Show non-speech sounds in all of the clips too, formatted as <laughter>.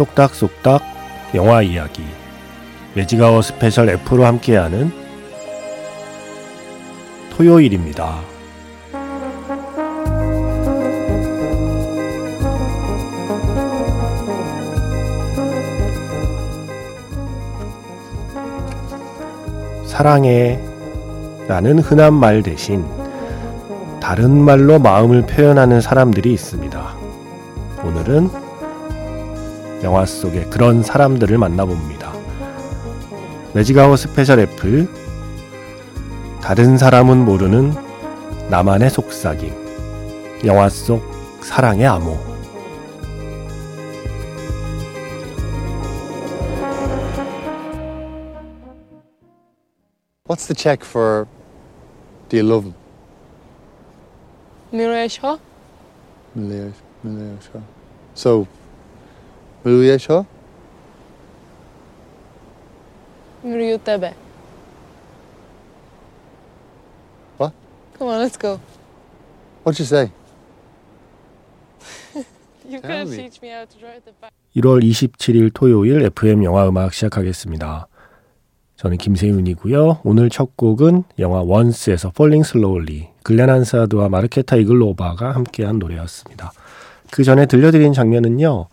쏙닥쏙닥 영화 이야기 매직아워 스페셜 F로 함께하는 토요일입니다. 사랑해 라는 흔한 말 대신 다른 말로 마음을 표현하는 사람들이 있습니다. 오늘은 영화 속의 그런 사람들을 만나봅니다. 매직아워 스페셜 F 다른 사람은 모르는 나만의 속삭임 영화 속 사랑의 암호 What's the Czech for Do you love him? 미로의 셔? Malia, Malia Shah? 미로 유테베. What? Come on, let's go. What'd you say? You me. teach me how to drive the bike. 1월 27일 토요일 FM 영화 음악 시작하겠습니다. 저는 김세윤이고요. 오늘 첫 곡은 영화 원스에서 Falling Slowly, 글렌 한사드와 마르케타 이글로바가 함께한 노래였습니다. 그 전에 들려드린 장면은요.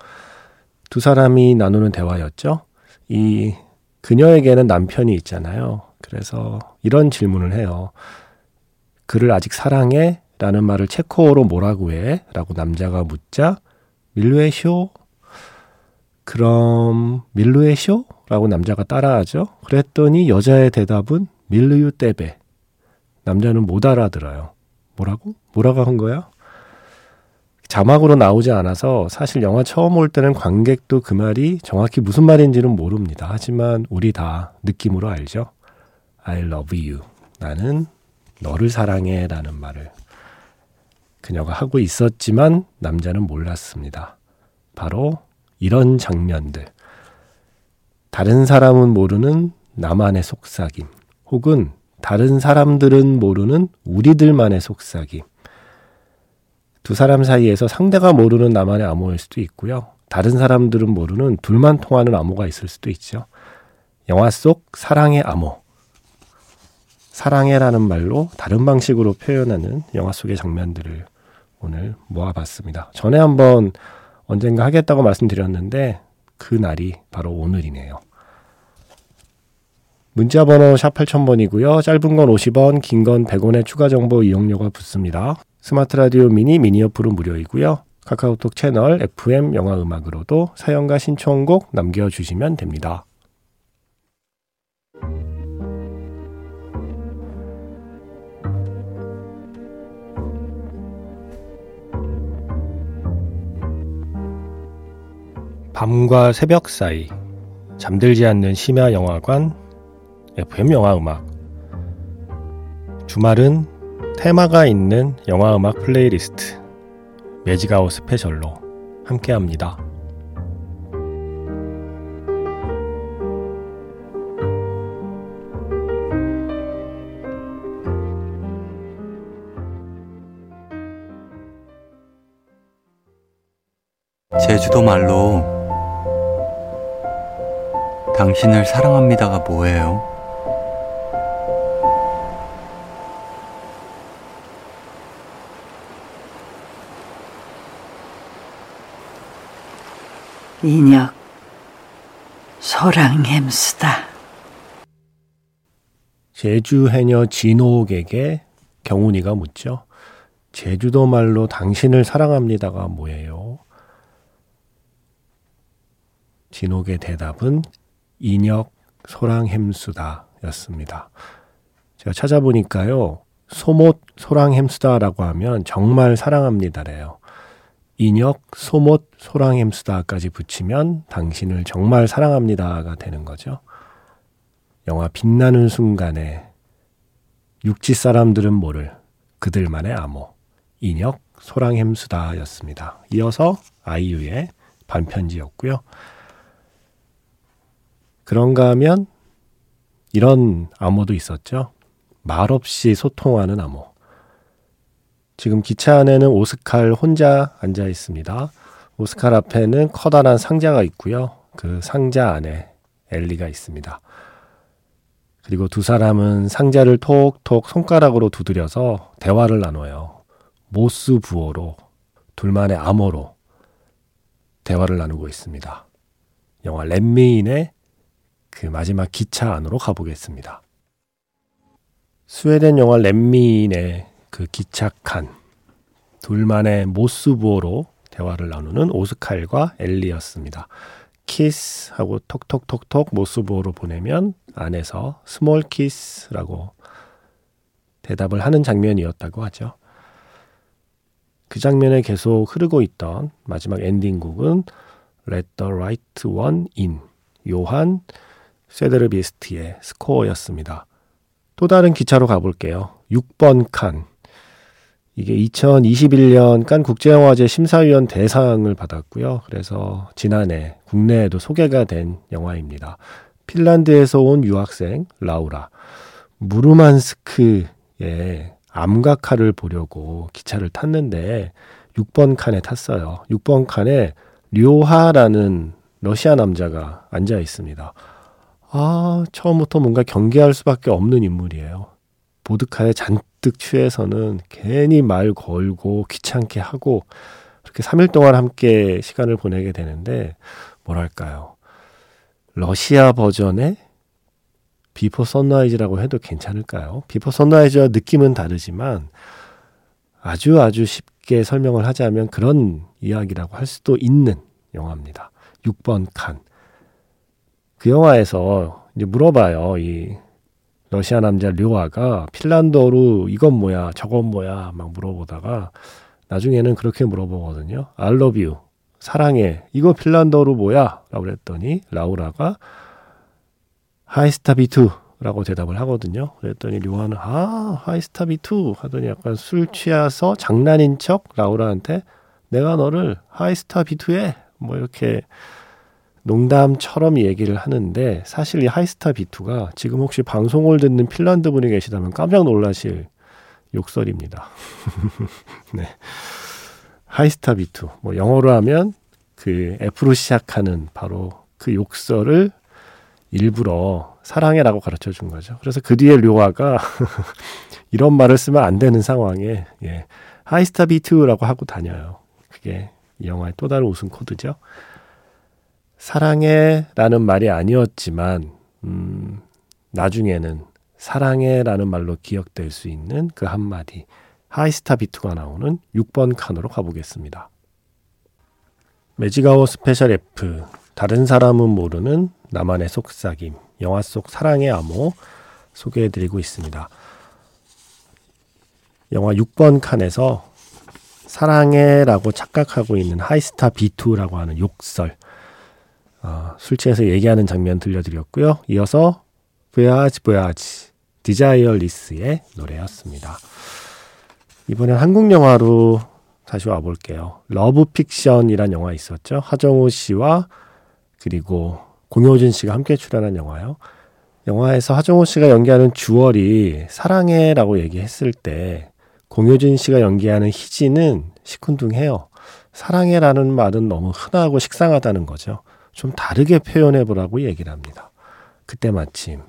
두 사람이 나누는 대화였죠. 이 그녀에게는 남편이 있잖아요. 그래서 이런 질문을 해요. 그를 아직 사랑해? 라는 말을 체코어로 뭐라고 해? 라고 남자가 묻자 밀루의 쇼? 그럼 밀루의 쇼? 라고 남자가 따라하죠. 그랬더니 여자의 대답은 밀루유 떼베. 남자는 못 알아들어요. 뭐라고? 뭐라고 한 거야? 자막으로 나오지 않아서 사실 영화 처음 올 때는 관객도 그 말이 정확히 무슨 말인지는 모릅니다. 하지만 우리 다 느낌으로 알죠. I love you. 나는 너를 사랑해 라는 말을 그녀가 하고 있었지만 남자는 몰랐습니다. 바로 이런 장면들. 다른 사람은 모르는 나만의 속삭임. 혹은 다른 사람들은 모르는 우리들만의 속삭임. 두 사람 사이에서 상대가 모르는 나만의 암호일 수도 있고요. 다른 사람들은 모르는 둘만 통하는 암호가 있을 수도 있죠. 영화 속 사랑의 암호. 사랑해라는 말로 다른 방식으로 표현하는 영화 속의 장면들을 오늘 모아봤습니다. 전에 한번 언젠가 하겠다고 말씀드렸는데 그 날이 바로 오늘이네요. 문자 번호 샵 8000번이고요. 짧은 건 50원, 긴 건 100원의 추가 정보 이용료가 붙습니다. 스마트 라디오 미니 미니 어플은 무료이고요. 카카오톡 채널 FM 영화 음악으로도 사연과 신청곡 남겨주시면 됩니다. 밤과 새벽 사이 잠들지 않는 심야 영화관 FM 영화 음악 주말은 테마가 있는 영화 음악 플레이리스트 매직아웃 스페셜로 함께합니다. 제주도 말로 당신을 사랑합니다가 뭐예요? 인혁 소랑 햄스다 제주 해녀 진옥에게 경훈이가 묻죠. 제주도 말로 당신을 사랑합니다가 뭐예요? 진옥의 대답은 인역 소랑 햄수다 였습니다. 제가 찾아보니까요. 소못 소랑 햄수다라고 하면 정말 사랑합니다래요. 인역, 소못, 소랑햄수다까지 붙이면 당신을 정말 사랑합니다가 되는 거죠. 영화 빛나는 순간에 육지 사람들은 모를 그들만의 암호, 인역, 소랑햄수다였습니다. 이어서 아이유의 반편지였고요. 그런가 하면 이런 암호도 있었죠. 말없이 소통하는 암호. 지금 기차 안에는 오스칼 혼자 앉아 있습니다. 오스칼 앞에는 커다란 상자가 있고요. 그 상자 안에 엘리가 있습니다. 그리고 두 사람은 상자를 톡톡 손가락으로 두드려서 대화를 나눠요. 모스 부호로, 둘만의 암호로 대화를 나누고 있습니다. 영화 렛미인의 그 마지막 기차 안으로 가보겠습니다. 스웨덴 영화 렛미인의 그 칸, 둘만의 모스부호로 대화를 나누는 오스칼과 엘리였습니다. 키스 하고 톡톡톡톡 모스부호로 보내면 안에서 small kiss라고 대답을 하는 장면이었다고 하죠. 그 장면에 계속 흐르고 있던 마지막 엔딩곡은 Let the Right One In 요한 세데르비스트의 스코어였습니다. 또 다른 기차로 가볼게요. 6번 칸. 이게 2021년 깐 국제영화제 심사위원 대상을 받았고요. 그래서 지난해 국내에도 소개가 된 영화입니다. 핀란드에서 온 유학생 라우라 무르만스크의 암각화를 보려고 기차를 탔는데 6번 칸에 탔어요. 6번 칸에 료하라는 러시아 남자가 앉아 있습니다. 아, 처음부터 뭔가 경계할 수밖에 없는 인물이에요. 보드카에 잔뜩 취해서는 괜히 말 걸고 귀찮게 하고 그렇게 3일 동안 함께 시간을 보내게 되는데 뭐랄까요. 러시아 버전의 비포 선라이즈라고 해도 괜찮을까요? 비포 선라이즈와 느낌은 다르지만 아주 아주 쉽게 설명을 하자면 그런 이야기라고 할 수도 있는 영화입니다. 6번 칸. 그 영화에서 이제 물어봐요. 이 러시아 남자 료아가 핀란드어로 이건 뭐야, 저건 뭐야 막 물어보다가 나중에는 그렇게 물어보거든요. I love you. 사랑해. 이거 핀란드어로 뭐야? 라고 그랬더니 라우라가 haista vittu 라고 대답을 하거든요. 그랬더니 료아는 아 haista vittu 하더니 약간 술 취해서 장난인 척 라우라한테 내가 너를 haista vittu해 뭐 이렇게 농담처럼 얘기를 하는데 사실 이 haista vittu가 지금 혹시 방송을 듣는 핀란드 분이 계시다면 깜짝 놀라실 욕설입니다. <laughs> 네. haista vittu. 뭐 영어로 하면 그 F로 시작하는 바로 그 욕설을 일부러 사랑해라고 가르쳐 준 거죠. 그래서 그 뒤에 료아가 <laughs> 이런 말을 쓰면 안 되는 상황에 예. haista vittu라고 하고 다녀요. 그게 이 영화의 또 다른 웃음 코드죠. 사랑해 라는 말이 아니었지만, 음, 나중에는 사랑해 라는 말로 기억될 수 있는 그 한마디, haista vittu가 나오는 6번 칸으로 가보겠습니다. 매직아워 스페셜 F, 다른 사람은 모르는 나만의 속삭임, 영화 속 사랑의 암호 소개해드리고 있습니다. 영화 6번 칸에서 사랑해라고 착각하고 있는 haista vittu라고 하는 욕설, 어, 술 취해서 얘기하는 장면 들려드렸고요. 이어서 Voyage Voyage 디자이어리스의 노래였습니다. 이번엔 한국 영화로 다시 와볼게요. 러브 픽션이란 영화 있었죠. 하정우 씨와 그리고 공효진 씨가 함께 출연한 영화요. 영화에서 하정우 씨가 연기하는 주얼이 사랑해라고 얘기했을 때 공효진 씨가 연기하는 희진은 시큰둥해요. 사랑해라는 말은 너무 흔하고 식상하다는 거죠. 좀 다르게 표현해 보라고 얘기를 합니다. 그때 마침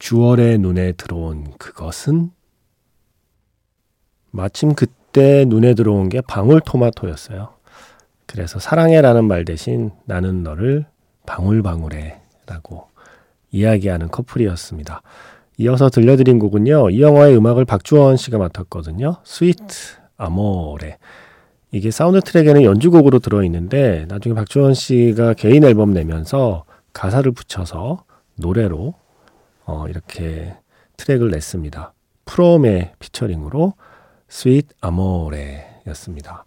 주얼의 눈에 들어온 그것은 마침 그때 눈에 들어온 게 방울토마토였어요. 그래서 사랑해라는 말 대신 나는 너를 방울방울해 라고 이야기하는 커플이었습니다. 이어서 들려드린 곡은요. 이 영화의 음악을 박주원 씨가 맡았거든요. Sweet Amore. 이게 사운드 트랙에는 연주곡으로 들어있는데 나중에 박주원 씨가 개인 앨범 내면서 가사를 붙여서 노래로 어, 이렇게 트랙을 냈습니다. 프롬의 피처링으로 Sweet Amore였습니다.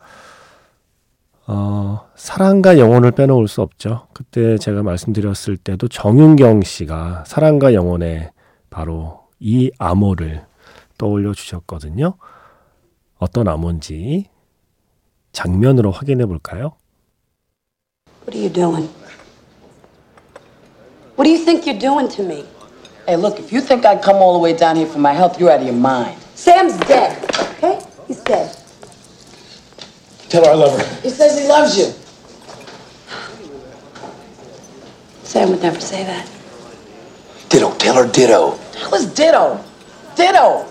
어, 사랑과 영혼을 빼놓을 수 없죠. 그때 제가 말씀드렸을 때도 정윤경 씨가 사랑과 영혼에 바로 이 암호를 떠올려 주셨거든요. 어떤 암호인지 장면으로 확인해 볼까요? What are you doing? What do you think you're doing to me? Hey, look, if you think I'd come all the way down here for my health, you're out of your mind. Sam's dead, okay? He's dead. Tell her I love her. He says he loves you. Sam would never say that. Ditto. Tell her ditto. That was ditto. Ditto.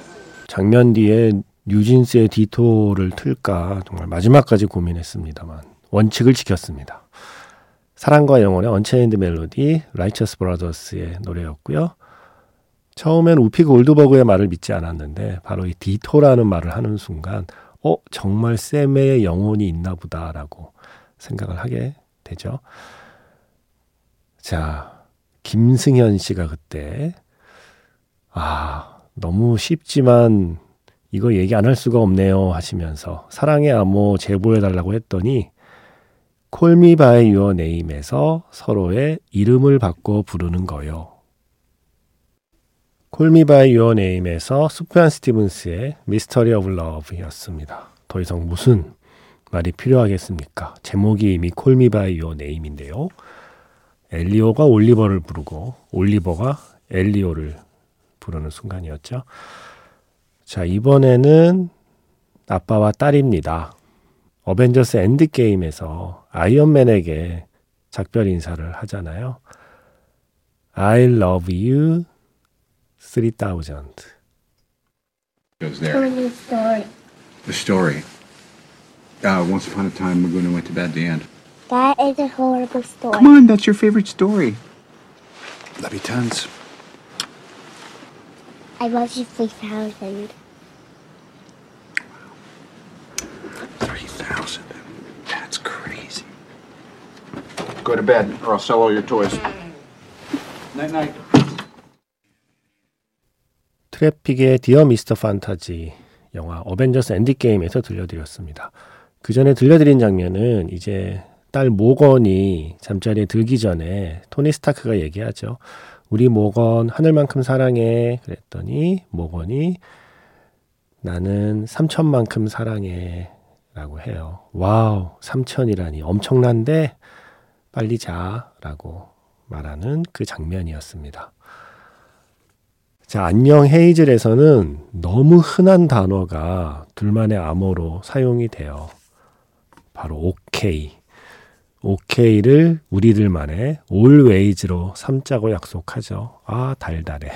장면 뒤에 뉴진스의 디토를 틀까 정말 마지막까지 고민했습니다만 원칙을 지켰습니다. 사랑과 영혼의 언체인드 멜로디 라이처스 브라더스의 노래였고요. 처음엔 우피 골드버그의 말을 믿지 않았는데 바로 이 ditto라는 말을 하는 순간 어 정말 샘의 영혼이 있나 보다라고 생각을 하게 되죠. 자 김승현 씨가 그때 아 너무 쉽지만 이거 얘기 안 할 수가 없네요 하시면서 사랑의 암호 제보해달라고 했더니 Call Me by Your Name에서 서로의 이름을 바꿔 부르는 거요. Call Me by Your Name에서 수프얀 스티븐스의 Mystery of Love였습니다. 더 이상 무슨 말이 필요하겠습니까? 제목이 이미 Call Me by Your Name인데요. 엘리오가 올리버를 부르고 올리버가 엘리오를 부르는 순간이었죠. 자, 이번에는 아빠와 딸입니다. Avengers Endgame에서 아이언맨에게 작별 인사를 하잖아요. I love you 3000. goes there. the story. The story. Uh, once upon a time, Maguna went to bed. The end. That is a horrible story. Come on, that's your favorite story. Love you tons. I love you 3000. Three thousand. That's crazy. Go to bed, or I'll sell all your toys. Night night. 트래픽의 Dear Mr. Fantasy 영화 Avengers Endgame에서 들려드렸습니다. 그 전에 들려드린 장면은 이제 딸 모건이 잠자리에 들기 전에 토니 스타크가 얘기하죠. 우리 모건 하늘만큼 사랑해. 그랬더니 모건이 나는 삼천만큼 사랑해. 라고 해요. 와우, 삼천이라니 엄청난데 빨리 자. 라고 말하는 그 장면이었습니다. 자, 안녕 헤이즐에서는 너무 흔한 단어가 둘만의 암호로 사용이 돼요. 바로 오케이. 오케이를 우리들만의 always로 삼자고 약속하죠. 아, 달달해.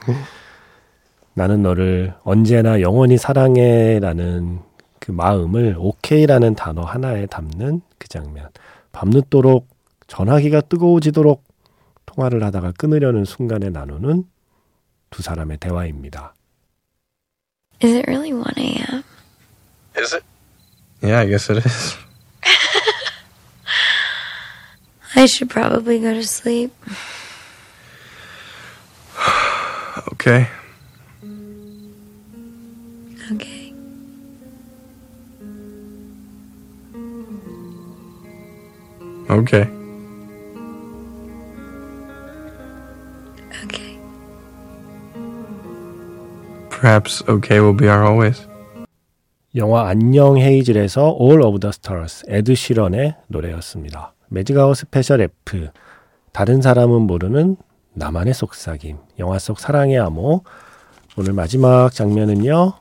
<laughs> 나는 너를 언제나 영원히 사랑해 라는 그 마음을 오케이라는 단어 하나에 담는 그 장면. 밤늦도록 전화기가 뜨거워지도록 통화를 하다가 끊으려는 순간에 나누는 두 사람의 대화입니다. Is it really 1 a.m.? Is it? Yeah, I guess it is. I should probably go to sleep. Okay. Okay. Okay. Okay. Perhaps okay will be our always. 영화 안녕 헤이즐에서 All of the Stars 에드 시런의 노래였습니다. 매직아웃 스페셜 F. 다른 사람은 모르는 나만의 속삭임 영화 속 사랑의 암호. 오늘 마지막 장면은요.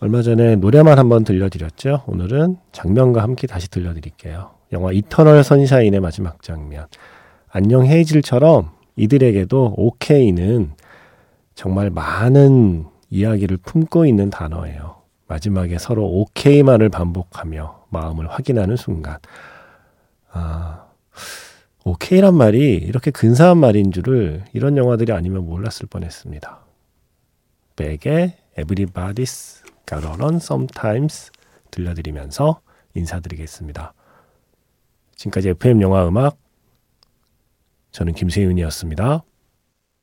얼마 전에 노래만 한번 들려드렸죠. 오늘은 장면과 함께 다시 들려드릴게요. 영화 이터널 선샤인의 마지막 장면. 안녕 헤이즐처럼 이들에게도 오케이는 정말 많은 이야기를 품고 있는 단어예요. 마지막에 서로 오케이만을 반복하며 마음을 확인하는 순간 아, 오케이란 말이 이렇게 근사한 말인 줄을 이런 영화들이 아니면 몰랐을 뻔했습니다. 백의 Everybody's Got Run Sometimes 들려드리면서 인사드리겠습니다. 지금까지 FM 영화 음악 저는 김세윤이었습니다.